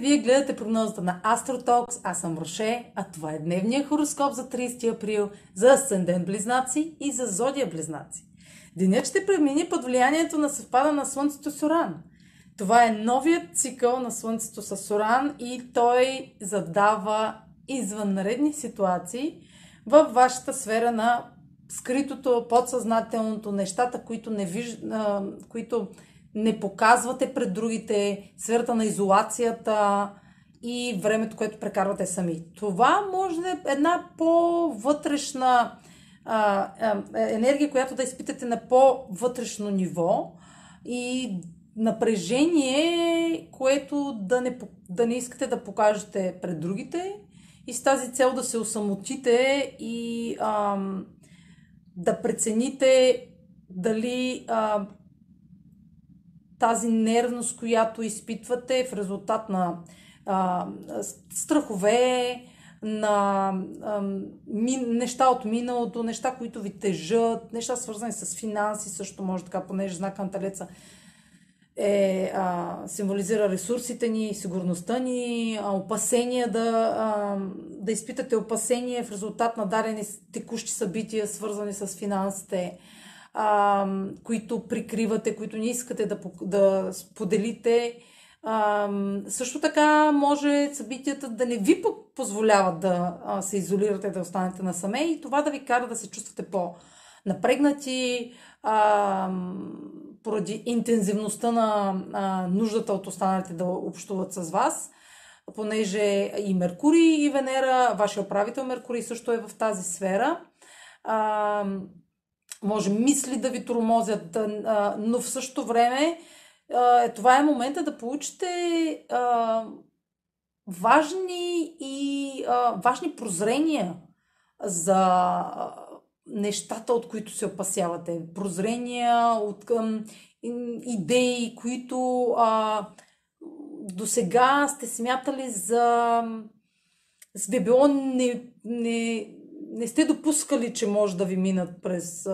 Вие гледате прогнозата на Astrotalks. Аз съм Роше, а това е дневния хороскоп за 30 април за Асцендент Близнаци и за Зодия Близнаци. Денят ще премине под влиянието на съвпада на Слънцето с Оран. Това е новият цикъл на Слънцето с Оран и той задава извънредни ситуации във вашата сфера на скритото, подсъзнателното, нещата, които не, виж... които не показвате пред другите, сферата на изолацията и времето, което прекарвате сами. Това може да е една по-вътрешна а, а, енергия, която да изпитате на по-вътрешно ниво и напрежение, което да не, да не искате да покажете пред другите и с тази цел да се осамотите и ам, да прецените дали а, тази нервност, която изпитвате в резултат на а, страхове, на а, ми, неща от миналото, неща, които ви тежат, неща свързани с финанси, също може така, понеже знака на талеца е, а, символизира ресурсите ни, сигурността ни, а, опасения да, а, да изпитате опасения в резултат на дадени текущи събития, свързани с финансите, а, които прикривате, които не искате да, да споделите. А, също така може събитията да не ви позволяват да а, се изолирате, да останете насаме и това да ви кара да се чувствате по-напрегнати, а, поради интензивността на а, нуждата от останалите да общуват с вас, понеже и Меркурий и Венера, вашия управител Меркурий също е в тази сфера. А, може мисли да ви тормозят, но в същото време а, това е момента да получите важни и важни прозрения за нещата, от които се опасявате. Прозрения, от към идеи, които до сега сте смятали за... с било не, не, не сте допускали, че може да ви минат през...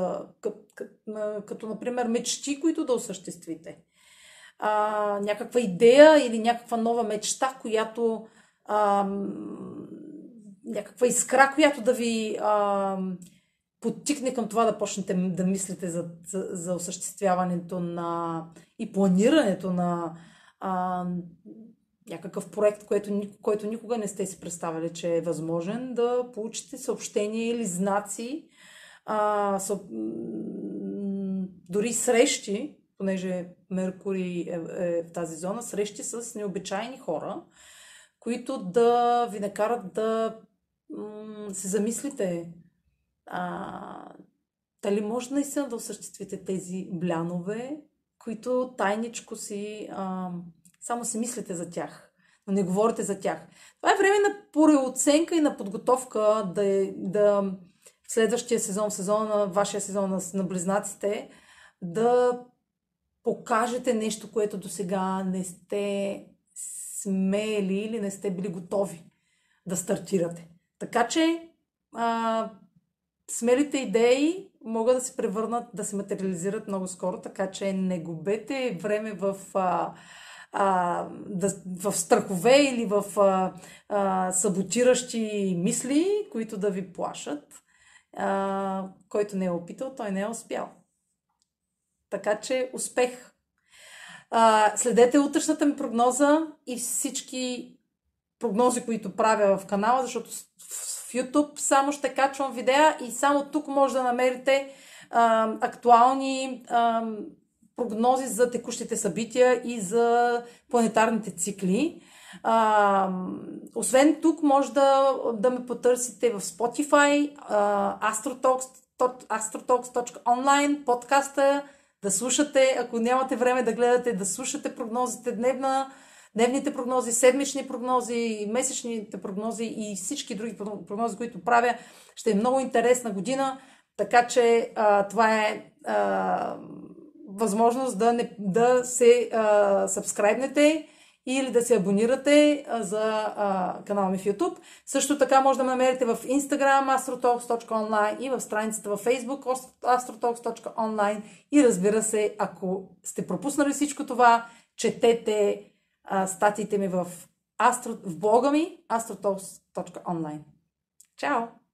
Като, например, мечти, които да осъществите. А, някаква идея или някаква нова мечта, която... А, някаква искра, която да ви... А, подтикне към това да почнете да мислите за, за осъществяването на и планирането на а, някакъв проект, който, който никога не сте си представили, че е възможен, да получите съобщения или знаци, а, съ, дори срещи, понеже Меркурий е, е в тази зона, срещи с необичайни хора, които да ви накарат да м- се замислите а, дали може наистина да осъществите тези блянове, които тайничко си, а, само си мислите за тях, но не говорите за тях. Това е време на пореоценка и на подготовка да, да в следващия сезон, в сезона на вашия сезон на близнаците, да покажете нещо, което до сега не сте смели или не сте били готови да стартирате. Така че а, смелите идеи могат да се превърнат, да се материализират много скоро, така че не губете време в, а, а, да, в страхове или в а, а, саботиращи мисли, които да ви плашат. А, който не е опитал, той не е успял. Така че успех! А, следете утрешната ми прогноза и всички прогнози, които правя в канала, защото в YouTube само ще качвам видеа и само тук може да намерите а, актуални а, прогнози за текущите събития и за планетарните цикли. А, освен тук, може да, да ме потърсите в Spotify, а, Astrotalks, astrotalks.online, подкаста, да слушате, ако нямате време да гледате, да слушате прогнозите дневна, дневните прогнози, седмични прогнози, месечните прогнози и всички други прогнози, които правя. Ще е много интересна година, така че а, това е а, възможност да, не, да се а, или да се абонирате а, за а, канала ми в YouTube. Също така може да ме намерите в Instagram astrotalks.online и в страницата във Facebook astrotalks.online и разбира се, ако сте пропуснали всичко това, четете а, статиите ми в Astro... в блога ми astrotalks.online. Чао!